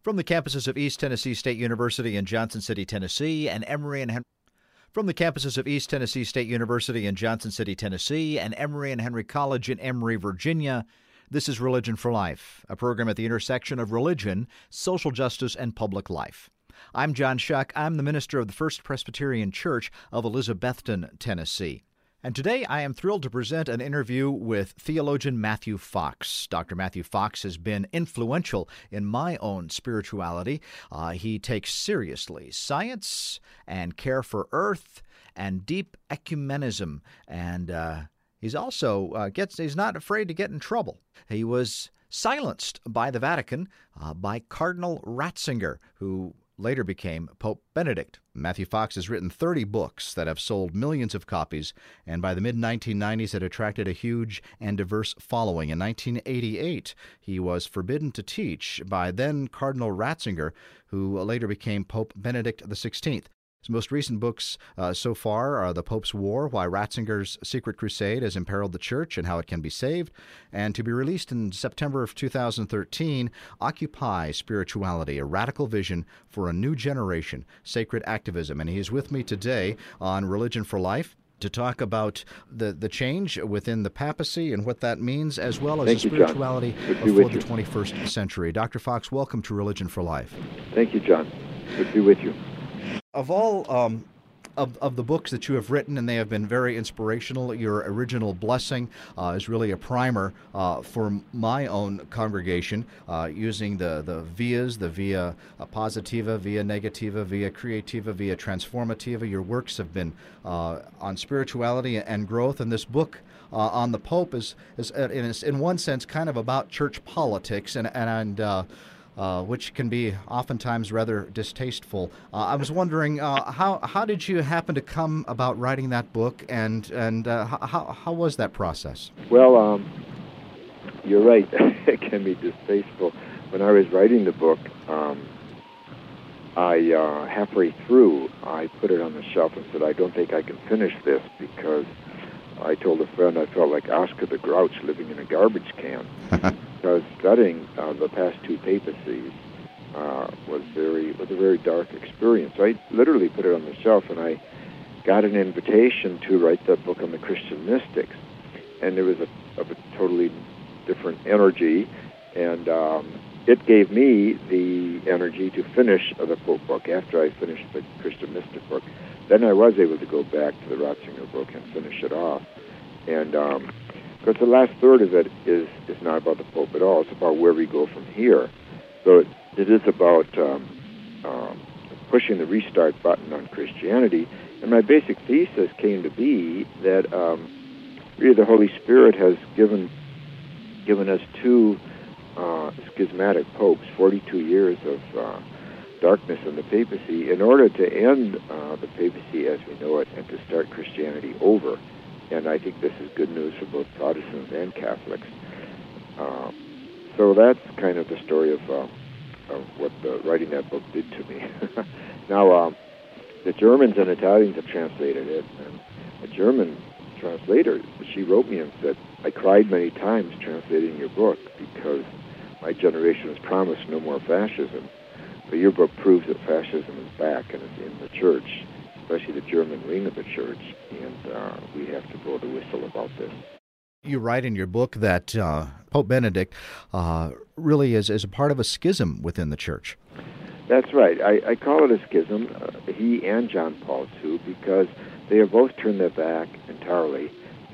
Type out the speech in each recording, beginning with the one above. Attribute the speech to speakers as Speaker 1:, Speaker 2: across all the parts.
Speaker 1: From the campuses of East Tennessee State University in Johnson City, Tennessee, and Emory and Henry. From the campuses of East Tennessee State University in Johnson City, Tennessee, and Emory and Henry College in Emory, Virginia, this is Religion for Life, a program at the intersection of religion, social justice, and public life. I'm John Shuck. I'm the minister of the First Presbyterian Church of Elizabethton, Tennessee. And today I am thrilled to present an interview with theologian Matthew Fox. Dr. Matthew Fox has been influential in my own spirituality. Uh, he takes seriously science and care for earth and deep ecumenism and uh, he's also uh, gets he's not afraid to get in trouble. He was silenced by the Vatican uh, by Cardinal Ratzinger, who later became Pope Benedict. Matthew Fox has written 30 books that have sold millions of copies, and by the mid 1990s had attracted a huge and diverse following. In 1988, he was forbidden to teach by then Cardinal Ratzinger, who later became Pope Benedict XVI. His most recent books uh, so far are The Pope's War Why Ratzinger's Secret Crusade Has Imperiled the Church and How It Can Be Saved, and to be released in September of 2013, Occupy Spirituality A Radical Vision for a New Generation Sacred Activism. And he is with me today on Religion for Life to talk about the, the change within the papacy and what that means, as well as
Speaker 2: Thank
Speaker 1: the
Speaker 2: you,
Speaker 1: spirituality
Speaker 2: for
Speaker 1: the 21st century. Dr. Fox, welcome to Religion for Life.
Speaker 2: Thank you, John. Good to be with you
Speaker 1: of all um, of, of the books that you have written, and they have been very inspirational. Your original blessing uh, is really a primer uh, for my own congregation, uh, using the the vias, the via positiva, via negativa, via creativa, via transformativa. Your works have been uh, on spirituality and growth, and this book. Uh, on the Pope is, is uh, in, in one sense kind of about church politics and and uh, which can be oftentimes rather distasteful. Uh, I was wondering uh, how how did you happen to come about writing that book, and and uh, how how was that process?
Speaker 2: Well, um, you're right. it can be distasteful. When I was writing the book, um, I uh, halfway through I put it on the shelf and said, I don't think I can finish this because I told a friend I felt like Oscar the Grouch living in a garbage can. because studying uh, the past two papacies uh, was very was a very dark experience. I literally put it on the shelf, and I got an invitation to write the book on the Christian mystics, and there was a, of a totally different energy, and um, it gave me the energy to finish the Pope book after I finished the Christian mystic book. Then I was able to go back to the Ratzinger book and finish it off, and um, because the last third of it is is not about the Pope at all. It's about where we go from here. So it, it is about um, um, pushing the restart button on Christianity. And my basic thesis came to be that um, really the Holy Spirit has given given us two uh, schismatic popes, 42 years of uh, darkness in the papacy, in order to end uh, the papacy as we know it and to start Christianity over and I think this is good news for both Protestants and Catholics. Uh, so that's kind of the story of, uh, of what the, writing that book did to me. now, uh, the Germans and Italians have translated it, and a German translator, she wrote me and said, I cried many times translating your book because my generation was promised no more fascism. But your book proves that fascism is back and in the church especially the German wing of the church, and uh, we have to blow the whistle about this.
Speaker 1: You write in your book that uh, Pope Benedict uh, really is, is a part of a schism within the church.
Speaker 2: That's right. I, I call it a schism, uh, he and John Paul II, because they have both turned their back entirely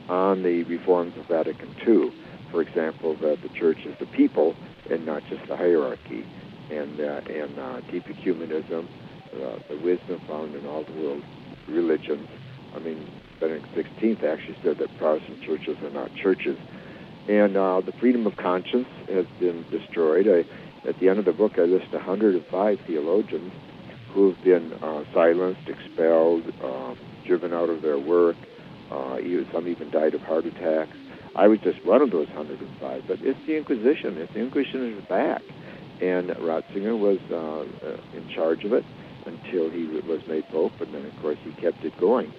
Speaker 2: on the reforms of Vatican II. For example, that the church is the people and not just the hierarchy, and, uh, and uh, deep ecumenism, uh, the wisdom found in all the world religions. I mean, Benedict XVI actually said that Protestant churches are not churches. And uh, the freedom of conscience has been destroyed. I, at the end of the book, I list 105 theologians who have been uh, silenced, expelled, uh, driven out of their work. Uh, some even died of heart attacks. I was just one of those 105. But it's the Inquisition. It's the Inquisition is back. And Ratzinger was uh, uh, in charge of it until he was made pope, and then of course he kept it going.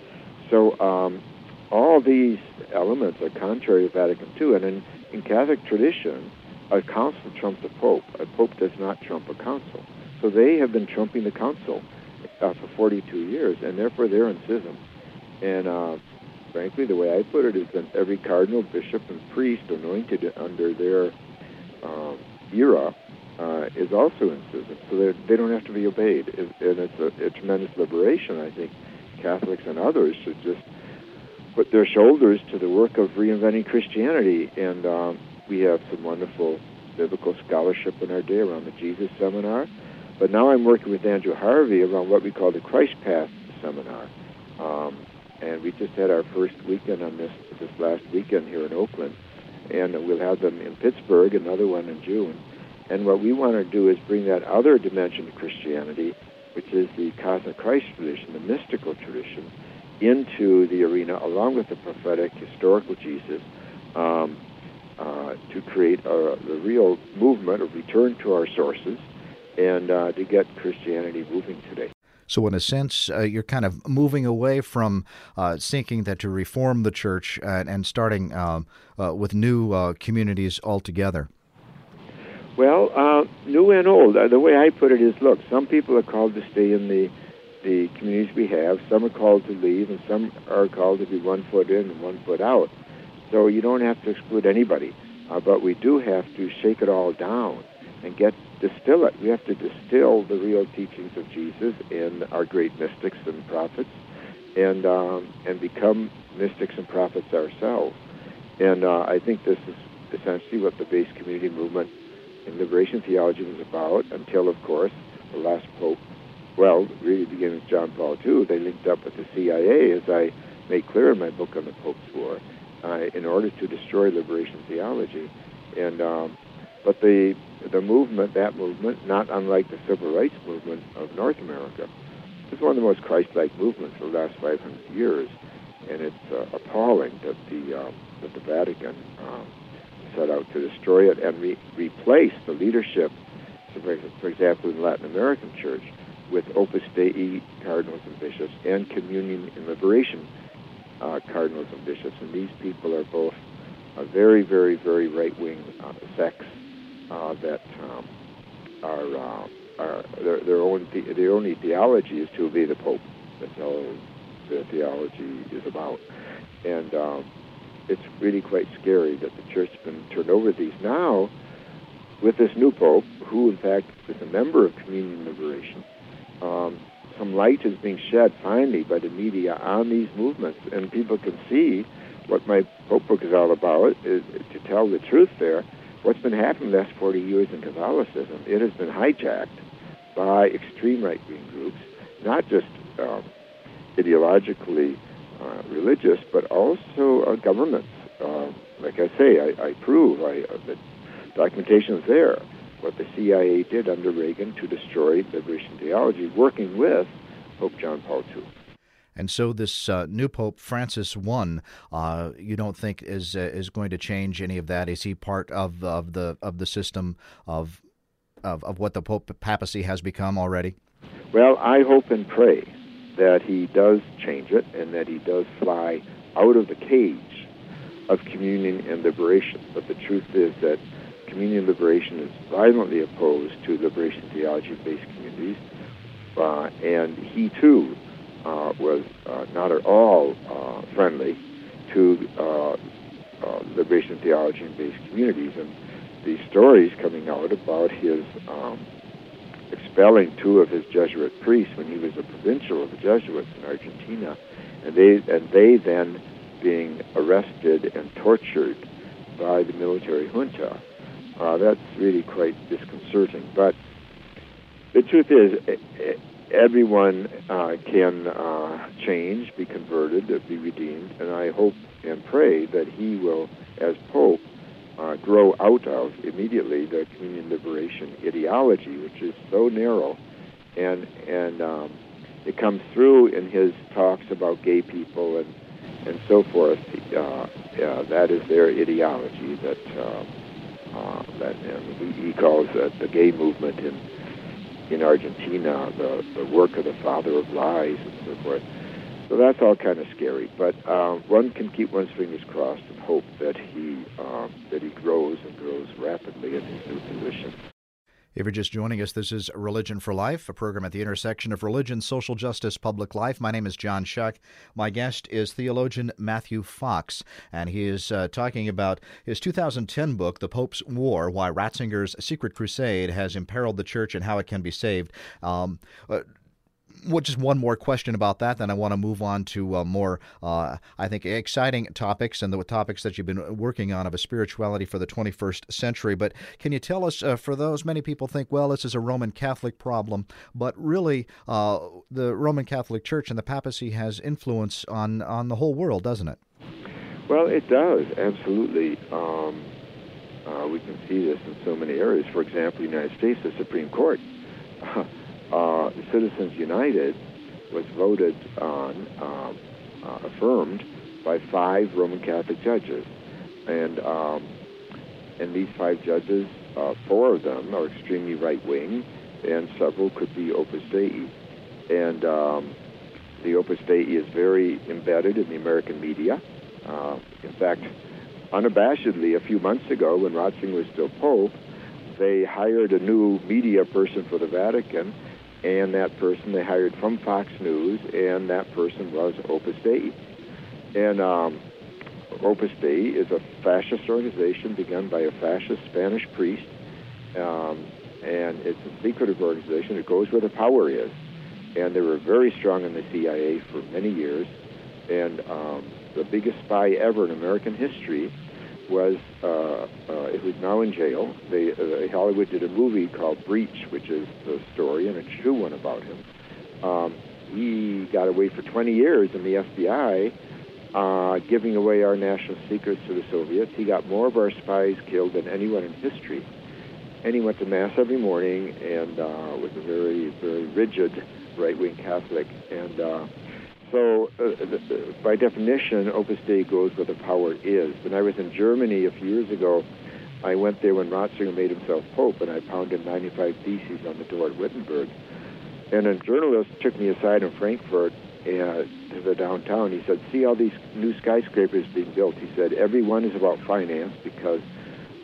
Speaker 2: So um, all these elements are contrary to Vatican II, and in, in Catholic tradition, a council trumps a pope. A pope does not trump a council. So they have been trumping the council uh, for 42 years, and therefore they're in schism. And uh, frankly, the way I put it is that every cardinal, bishop, and priest anointed under their uh, era uh, is also in schism, so they don't have to be obeyed. and it's a, a tremendous liberation. I think Catholics and others should just put their shoulders to the work of reinventing Christianity. And um, we have some wonderful biblical scholarship in our day around the Jesus Seminar. But now I'm working with Andrew Harvey around what we call the Christ Path Seminar. Um, and we just had our first weekend on this this last weekend here in Oakland, and we'll have them in Pittsburgh, another one in June. And what we want to do is bring that other dimension of Christianity, which is the cosmic Christ tradition, the mystical tradition, into the arena along with the prophetic, historical Jesus, um, uh, to create a, a real movement, a return to our sources, and uh, to get Christianity moving today.
Speaker 1: So, in a sense, uh, you're kind of moving away from uh, thinking that to reform the church and, and starting um, uh, with new uh, communities altogether.
Speaker 2: Well, uh, new and old. Uh, the way I put it is, look, some people are called to stay in the the communities we have. Some are called to leave, and some are called to be one foot in and one foot out. So you don't have to exclude anybody, but we do have to shake it all down and get distill it. We have to distill the real teachings of Jesus and our great mystics and prophets, and um, and become mystics and prophets ourselves. And uh, I think this is essentially what the base community movement in liberation theology was about. Until, of course, the last pope. Well, really beginning with John Paul II, they linked up with the CIA, as I make clear in my book on the Pope's War, uh, in order to destroy liberation theology. And um, but the the movement, that movement, not unlike the civil rights movement of North America, is one of the most Christ-like movements of the last 500 years, and it's uh, appalling that the uh, that the Vatican um, set out to destroy it and re- replace the leadership, for, example, in the Latin American Church, with Opus Dei cardinals and bishops and Communion and Liberation uh, cardinals and bishops, and these people are both a very, very, very right-wing uh, sects uh, that um, are, uh, are their, their own the, their only theology is to obey the Pope. That's all their theology is about, and um, it's really quite scary that the church has been turned over these now with this new Pope, who in fact is a member of Communion Liberation. Um, some light is being shed finally by the media on these movements, and people can see what my Pope book is all about. Is, to tell the truth, there what's been happening the last 40 years in Catholicism, it has been hijacked by extreme right-wing groups, not just um, ideologically uh, religious, but also uh, governments. Uh, like I say, I, I prove I, uh, the documentation is there. What the CIA did under Reagan to destroy liberation theology, working with Pope John Paul II.
Speaker 1: And so this uh, new Pope Francis I, uh, you don't think is uh, is going to change any of that? Is he part of of the of the system of of, of what the Pope papacy has become already?
Speaker 2: Well, I hope and pray that he does change it and that he does fly out of the cage of communion and liberation. But the truth is that communion liberation is violently opposed to liberation theology-based communities, uh, and he too uh, was uh, not at all uh, friendly to liberation theology and based communities. And the stories coming out about his um, expelling two of his Jesuit priests when he was a provincial of the Jesuits in Argentina, and they and they then being arrested and tortured by the military junta. Uh, that's really quite disconcerting. But the truth is, everyone uh, can uh, change, be converted, be redeemed, and I hope and pray that he will, as Pope, uh, grow out of immediately the communion liberation ideology, which is so narrow, and and um, it comes through in his talks about gay people and and so forth. Uh, that is their ideology that uh, uh, that he calls that the gay movement in in Argentina, the, the work of the father of lies and so forth. So that's all kind of scary. But uh, one can keep one's fingers crossed and hope that he um, that he grows and grows rapidly in his new position.
Speaker 1: If you're just joining us, this is Religion for Life, a program at the intersection of religion, social justice, public life. My name is John Shuck. My guest is theologian Matthew Fox, and he is uh, talking about his 2010 book, The Pope's War Why Ratzinger's Secret Crusade Has Imperiled the Church and How It Can Be Saved. Um, uh, well, just one more question about that. Then I want to move on to uh, more, uh, I think, exciting topics and the topics that you've been working on of a spirituality for the 21st century. But can you tell us, uh, for those many people think, well, this is a Roman Catholic problem, but really, uh, the Roman Catholic Church and the papacy has influence on on the whole world, doesn't it?
Speaker 2: Well, it does absolutely. Um, uh, we can see this in so many areas. For example, the United States, the Supreme Court. uh, Citizens United was voted on, um, uh, affirmed by five Roman Catholic judges, and um, and these five judges, uh, four of them are extremely right wing, and several could be Opus Dei, and um, the Opus Dei is very embedded in the American media. Uh, in fact, unabashedly, a few months ago, when Ratzinger was still Pope, they hired a new media person for the Vatican and that person they hired from Fox News, and that person was Opus Dei. And um, Opus Dei is a fascist organization begun by a fascist Spanish priest, um, and it's a secretive organization. It goes where the power is, and they were very strong in the CIA for many years, and um, the biggest spy ever in American history was uh, uh, who's now in jail. They, uh, Hollywood did a movie called Breach, which is the story and a true one about him. Um, he got away for 20 years in the FBI, uh, giving away our national secrets to the Soviets. He got more of our spies killed than anyone in history. And he went to mass every morning and uh, was a very, very rigid right-wing Catholic. And uh, so, uh, by definition, Opus Dei goes where the power is. When I was in Germany a few years ago, I went there when Ratzinger made himself Pope, and I pounded 95 theses on the door at Wittenberg. And a journalist took me aside in Frankfurt uh, to the downtown. He said, "See all these new skyscrapers being built." He said, "Every one is about finance because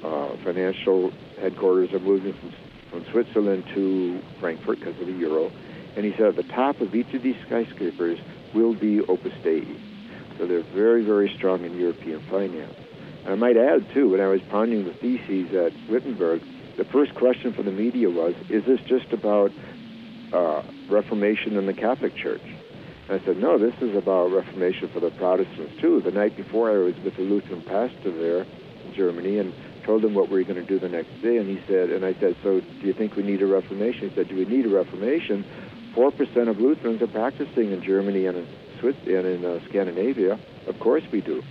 Speaker 2: uh, financial headquarters are moving from from Switzerland to Frankfurt because of the euro." And he said, "At the top of each of these skyscrapers will be Opus Dei. So they're very, very strong in European finance. And I might add, too, when I was pounding the theses at Wittenberg, the first question from the media was, is this just about uh, Reformation in the Catholic Church? And I said, no, this is about Reformation for the Protestants, too. The night before, I was with a Lutheran pastor there in Germany and told him what we were going to do the next day. And he said, and I said, so do you think we need a Reformation? He said, do we need a Reformation? 4% of Lutherans are practicing in Germany and in, Swiss, and in uh, Scandinavia. Of course we do.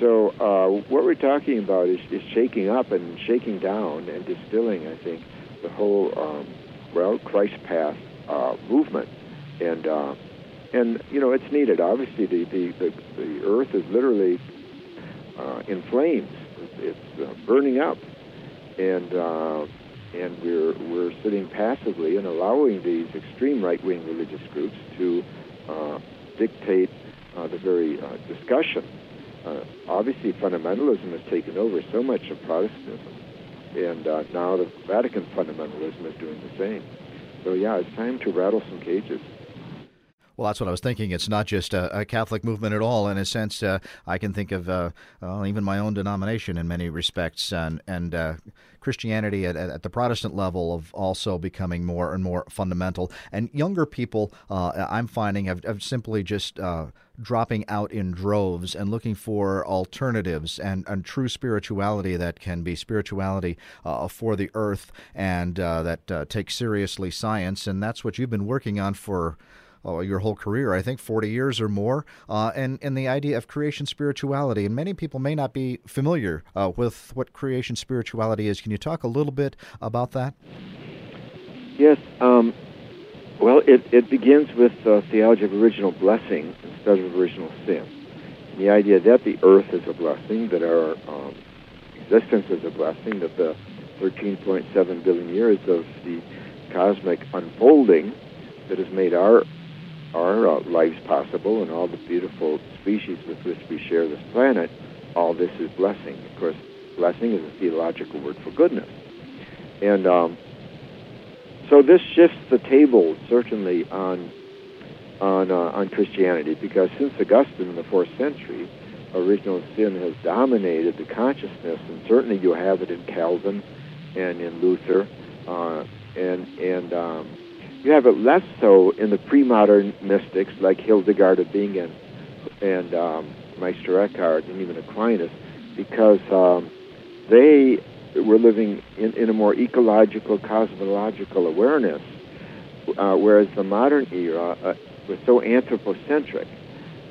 Speaker 2: So uh, what we're talking about is, is shaking up and shaking down and distilling, I think, the whole, um, well, Christ path uh, movement. And, uh, and, you know, it's needed. Obviously, the, the, the, the earth is literally uh, in flames. It's, uh, burning up. And uh, and we're we're sitting passively and allowing these extreme right-wing religious groups to uh, dictate uh, the very uh, discussion. Uh, obviously, fundamentalism has taken over so much of Protestantism, and uh, now the Vatican fundamentalism is doing the same. So yeah, it's time to rattle some cages.
Speaker 1: Well, that's what I was thinking. It's not just a, a Catholic movement at all. In a sense, uh, I can think of uh, even my own denomination in many respects, and and uh, Christianity at, at, the Protestant level of also becoming more and more fundamental. And younger people, uh, I'm finding, have, have simply just uh, dropping out in droves and looking for alternatives and, and true spirituality that can be spirituality uh, for the earth and that takes seriously science. And that's what you've been working on for oh, your whole career, I think 40 years or more, uh, and, and the idea of creation spirituality. And many people may not be familiar uh, with what creation spirituality is. Can you talk a little bit about that?
Speaker 2: Yes. Um, well, it, it begins with the theology of original blessing instead of original sin. The idea that the earth is a blessing, that our um, existence is a blessing, that the 13.7 billion years of the cosmic unfolding that has made our our uh, lives possible and all the beautiful species with which we share this planet, all this is blessing. Of course, blessing is a theological word for goodness. And um, so this shifts the table certainly on on uh, on Christianity because since Augustine in the fourth century, original sin has dominated the consciousness, and certainly you have it in Calvin and in Luther, uh, and and um, you have it less so in the pre-modern mystics like Hildegard of Bingen and um, Meister Eckhart and even Aquinas, because um, they were living in, in a more ecological, cosmological awareness, uh, whereas the modern era uh, was so anthropocentric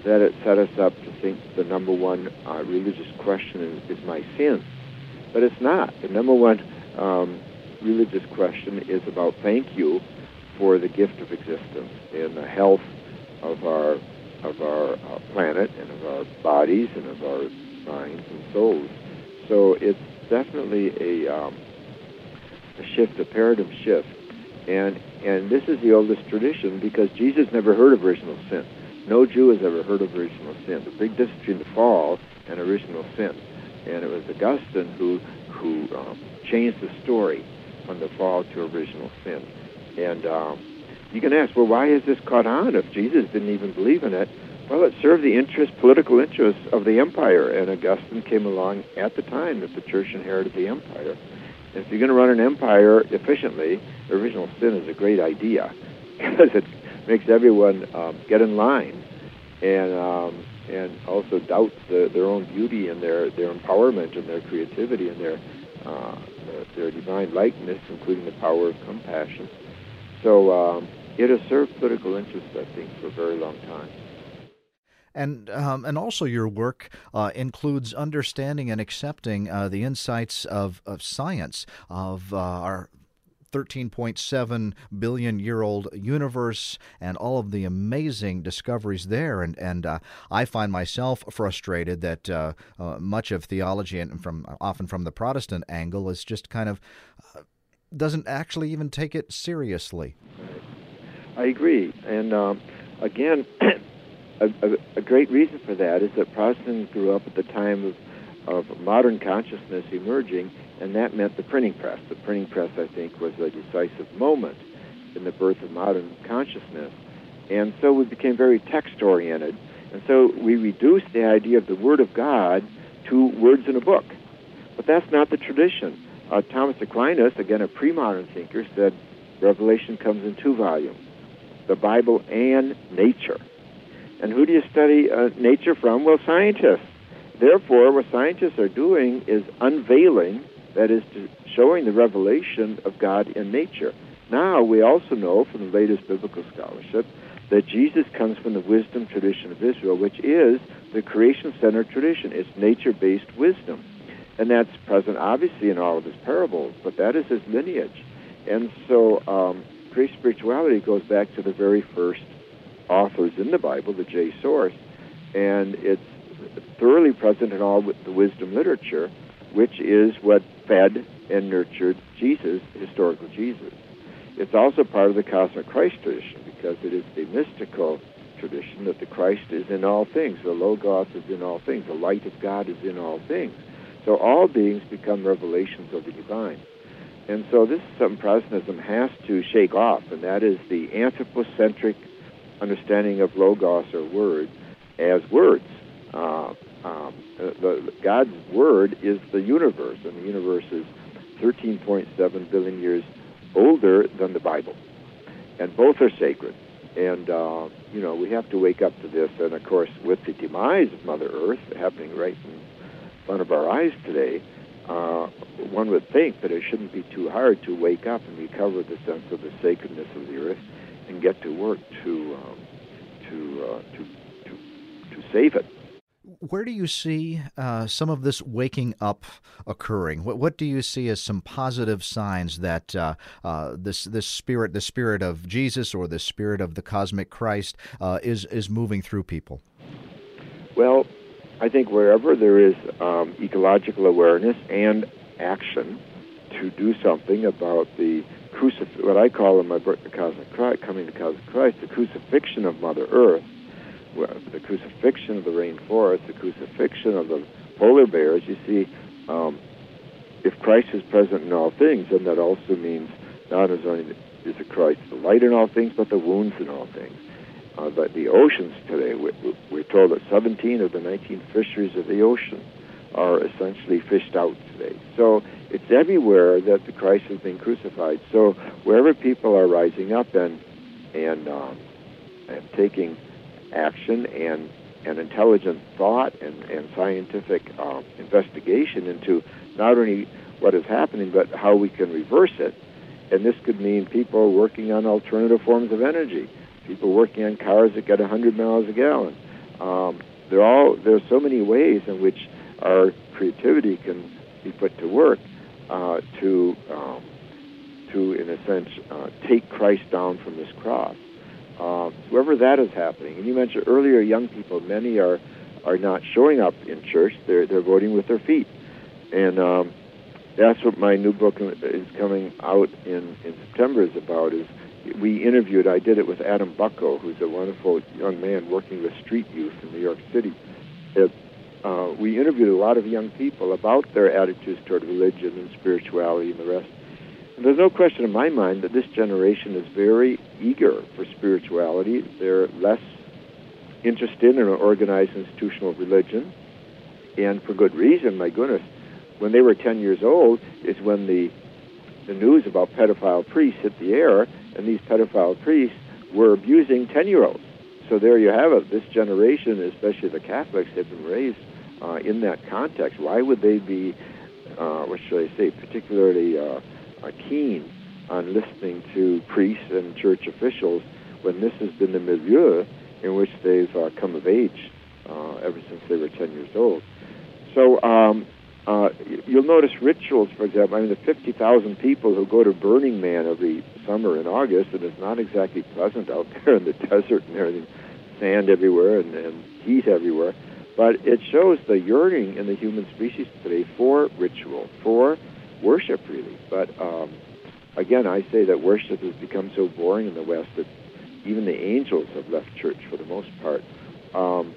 Speaker 2: that it set us up to think the number one uh, religious question is, is, my sin. But it's not. The number one um, religious question is about thank you for the gift of existence and the health of our of our uh, planet and of our bodies and of our minds and souls. So it's definitely a, um, a shift, a paradigm shift, and and this is the oldest tradition because Jesus never heard of original sin. No Jew has ever heard of original sin. The big difference between the fall and original sin, and it was Augustine who who um, changed the story from the fall to original sin. And um, you can ask, well, why has this caught on if Jesus didn't even believe in it? Well, it served the interest, political interests of the empire, and Augustine came along at the time that the church inherited the empire. And if you're going to run an empire efficiently, original sin is a great idea because it makes everyone um, get in line and um, and also doubt the, their own beauty and their their empowerment and their creativity and their uh, their divine likeness, including the power of compassion. So um, it has served political interests, I think, for a very long time.
Speaker 1: And um, and also your work uh, includes understanding and accepting uh, the insights of, of science of uh, our 13.7 billion year old universe and all of the amazing discoveries there. And, and uh, I find myself frustrated that uh, uh, much of theology, and from often from the Protestant angle, is just kind of uh, doesn't actually even take it seriously.
Speaker 2: I agree. And um, again, a, a, a, great reason for that is that Protestants grew up at the time of, of modern consciousness emerging and that meant the printing press. The printing press, I think, was a decisive moment in the birth of modern consciousness. And so we became very text oriented. And so we reduced the idea of the Word of God to words in a book. But that's not the tradition. Uh, Thomas Aquinas, again a pre modern thinker, said Revelation comes in two volumes the Bible and nature. And who do you study uh, nature from? Well, scientists. Therefore, what scientists are doing is unveiling that is showing the revelation of God in nature. Now we also know from the latest biblical scholarship that Jesus comes from the wisdom tradition of Israel, which is the creation-centered tradition. It's nature-based wisdom, and that's present obviously in all of his parables. But that is his lineage, and so um, creation spirituality goes back to the very first authors in the Bible, the J source, and it's thoroughly present in all the wisdom literature which is what fed and nurtured Jesus, historical Jesus. It's also part of the cosmic Christ tradition because it is the mystical tradition that the Christ is in all things. The Logos is in all things. The light of God is in all things. So all beings become revelations of the divine. And so this is something Protestantism has to shake off, and that is the anthropocentric understanding of Logos or word as words. Uh, um, uh, the, God's Word is the universe, and the universe is 13.7 billion years older than the Bible. And both are sacred. And, uh, you know, we have to wake up to this. And, of course, with the demise of Mother Earth happening right in front of our eyes today, uh, one would think that it shouldn't be too hard to wake up and recover the sense of the sacredness of the earth and get to work to, um, to, uh, to, to, to save it
Speaker 1: where do you see uh, some of this waking up occurring? What, what, do you see as some positive signs that uh, uh, this this spirit, the spirit of Jesus or the spirit of the cosmic Christ, uh, is is moving through people?
Speaker 2: Well, I think wherever there is um, ecological awareness and action to do something about the crucif- what I call in my book, the Cosmic Christ, Coming to Cosmic Christ, the crucifixion of Mother Earth, the crucifixion of the rainforest, the crucifixion of the polar bears. You see, um, if Christ is present in all things, then that also means not only is the Christ the light in all things, but the wounds in all things. Uh, but the oceans today, we're told that 17 of the 19 fisheries of the ocean are essentially fished out today. So it's everywhere that the Christ has been crucified. So wherever people are rising up and and, um, and taking action and and intelligent thought and, and scientific uh, investigation into not only what is happening but how we can reverse it. And this could mean people working on alternative forms of energy, people working on cars that get 100 miles a gallon. Um, there are all there are so many ways in which our creativity can be put to work uh, to, um, to, in a sense, uh, take Christ down from this cross. Uh, wherever that is happening, and you mentioned earlier, young people, many are are not showing up in church. They're they're voting with their feet, and um, that's what my new book is coming out in in September is about. Is we interviewed. I did it with Adam Bucko, who's a wonderful young man working with street youth in New York City. It, uh, we interviewed a lot of young people about their attitudes toward religion and spirituality and the rest. And there's no question in my mind that this generation is very eager for spirituality. They're less interested in an organized institutional religion, and for good reason. My goodness, when they were 10 years old is when the the news about pedophile priests hit the air, and these pedophile priests were abusing 10 year olds. So there you have it. This generation, especially the Catholics, have been raised uh, in that context. Why would they be, uh, what should I say, particularly uh, uh, keen on listening to priests and church officials when this has been the milieu in which they've uh, come of age uh, ever since they were 10 years old? So um, uh, you'll notice rituals, for example. I mean, the 50,000 people who go to Burning Man every summer in August, and it's not exactly pleasant out there in the desert and everything, sand everywhere and, and heat everywhere. But it shows the yearning in the human species today for ritual, for worship, really. But um, again, I say that worship has become so boring in the West that even the angels have left church for the most part. Um,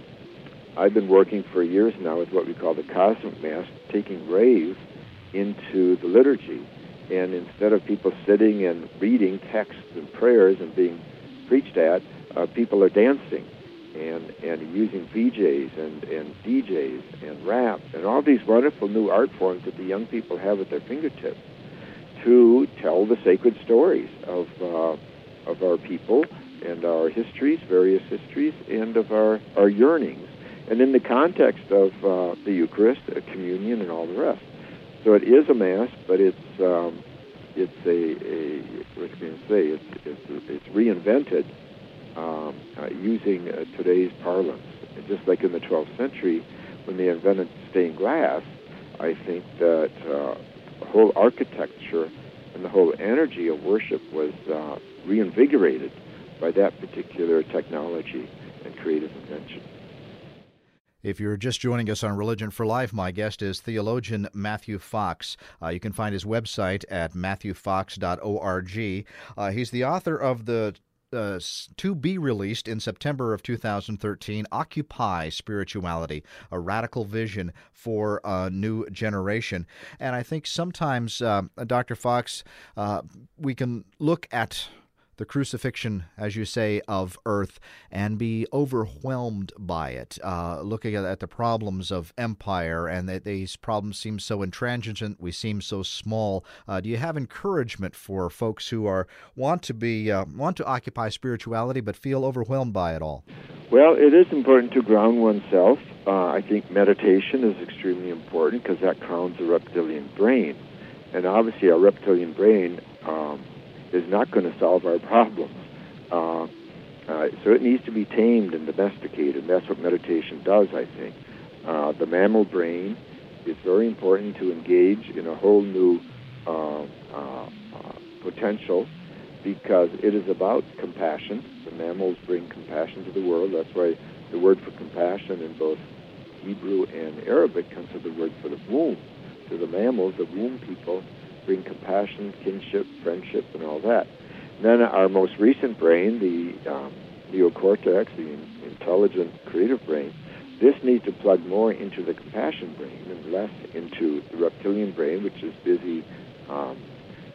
Speaker 2: I've been working for years now with what we call the Cosmic Mass, taking rave into the liturgy. And instead of people sitting and reading texts and prayers and being preached at, uh, people are dancing and, and using VJs and, and DJs and rap and all these wonderful new art forms that the young people have at their fingertips to tell the sacred stories of, uh, of our people and our histories, various histories, and of our, our yearnings. And in the context of uh, the Eucharist, communion, and all the rest. So it is a Mass, but it's, um, it's a, a, what can I say, it's, it's, it's reinvented um, uh, using uh, today's parlance. Just like in the 12th century, when they invented stained glass, I think that uh, the whole architecture and the whole energy of worship was uh, reinvigorated by that particular technology and creative invention.
Speaker 1: If you're just joining us on Religion for Life, my guest is theologian Matthew Fox. Uh, you can find his website at matthewfox.org. Uh, he's the author of the uh, to be released in September of 2013, Occupy Spirituality, a radical vision for a new generation. And I think sometimes, uh, Dr. Fox, uh, we can look at the crucifixion, as you say, of earth and be overwhelmed by it, uh, looking at, the problems of empire and that these problems seem so intransigent, we seem so small. Uh, do you have encouragement for folks who are want to be uh, want to occupy spirituality but feel overwhelmed by it all?
Speaker 2: Well, it is important to ground oneself. Uh, I think meditation is extremely important because that grounds the reptilian brain, and obviously our reptilian brain. Um, is not going to solve our problems. Uh, uh, so it needs to be tamed and domesticated, and that's what meditation does, I think. Uh, the mammal brain is very important to engage in a whole new uh, uh, uh, potential because it is about compassion. The mammals bring compassion to the world. That's why the word for compassion in both Hebrew and Arabic comes from the word for the womb. To the mammals, the womb people bring compassion, kinship, friendship, and all that. And then our most recent brain, the um, neocortex, the intelligent creative brain, this needs to plug more into the compassion brain and less into the reptilian brain, which is busy um,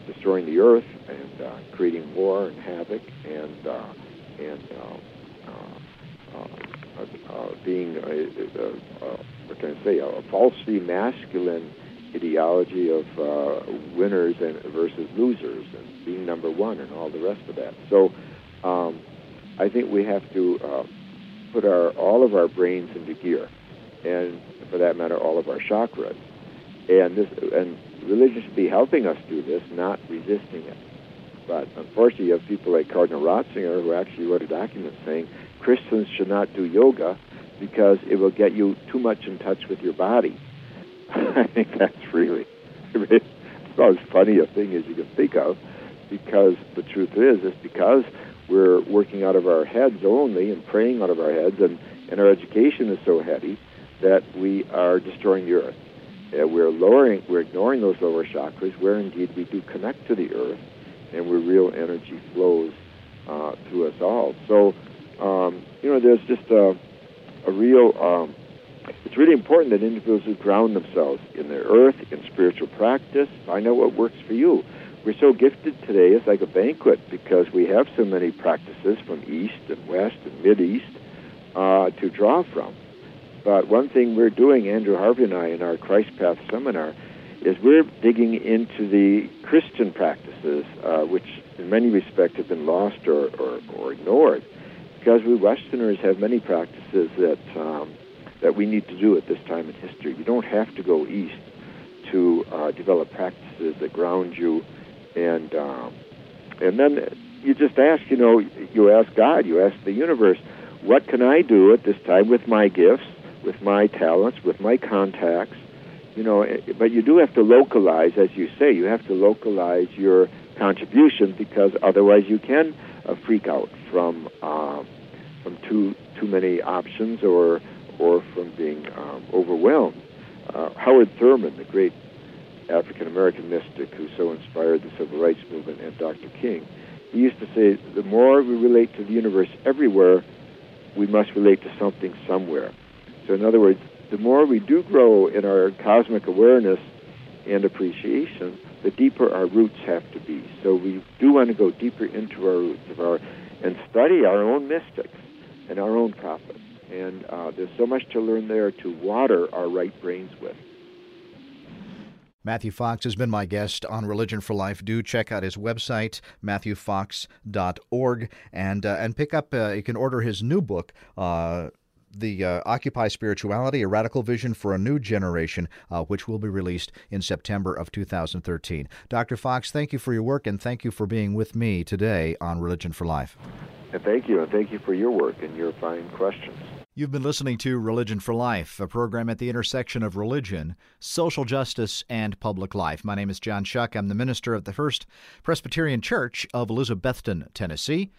Speaker 2: destroying the earth and uh, creating war and havoc and uh, and uh, uh, uh, uh being a, a, a, what can I say a falsely masculine ideology of winners and versus losers and being number one and all the rest of that. So um, I think we have to put our all of our brains into gear, and for that matter, all of our chakras. And this and religion should be helping us do this, not resisting it. But unfortunately, you have people like Cardinal Ratzinger who actually wrote a document saying Christians should not do yoga because it will get you too much in touch with your body. I think that's really, really about as funny a thing as you can think of because the truth is, is because we're working out of our heads only and praying out of our heads, and, and our education is so heady that we are destroying the earth. Uh, we're lowering, we're ignoring those lower chakras, where indeed we do connect to the earth, and where real energy flows uh, through us all. So, um, you know, there's just a, a real. Um, it's really important that individuals who ground themselves in their earth, in spiritual practice. Find out what works for you we're so gifted today, it's like a banquet because we have so many practices from East and West and Mid East uh, to draw from. But one thing we're doing, Andrew Harvey and I, in our Christ Path seminar, is we're digging into the Christian practices, uh, which in many respects have been lost or, or, or, ignored, because we Westerners have many practices that um, that we need to do at this time in history. You don't have to go east to uh, develop practices that ground you and um, and then you just ask, you know, you ask God, you ask the universe, what can I do at this time with my gifts, with my talents, with my contacts, you know? Eh, but you do have to localize, as you say, you have to localize your contribution because otherwise you can uh, freak out from uh, from too too many options or or from being um, overwhelmed. Uh, Howard Thurman, the great African American mystic who so inspired the civil rights movement and Dr. King. He used to say, the more we relate to the universe everywhere, we must relate to something somewhere. So, in other words, the more we do grow in our cosmic awareness and appreciation, the deeper our roots have to be. So, we do want to go deeper into our roots of our and study our own mystics and our own prophets. And uh, there's so much to learn there to water our right brains with.
Speaker 1: Matthew Fox has been my guest on Religion for Life. Do check out his website, matthewfox.org, and uh, and pick up. Uh, you can order his new book. Uh, the uh, Occupy Spirituality, a Radical Vision for a New Generation, uh, which will be released in September of 2013. Dr. Fox, thank you for your work and thank you for being with me today on Religion for Life.
Speaker 2: And thank you, and thank you for your work and your fine questions.
Speaker 1: You've been listening to Religion for Life, a program at the intersection of religion, social justice, and public life. My name is John Shuck. I'm the minister of the First Presbyterian Church of Elizabethton, Tennessee.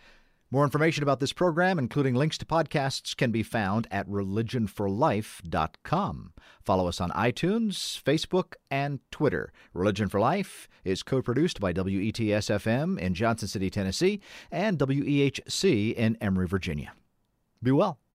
Speaker 1: More information about this program, including links to podcasts, can be found at religionforlife.com. Follow us on iTunes, Facebook, and Twitter. Religion for Life is co produced by WETS FM in Johnson City, Tennessee, and WEHC in Emory, Virginia. Be well.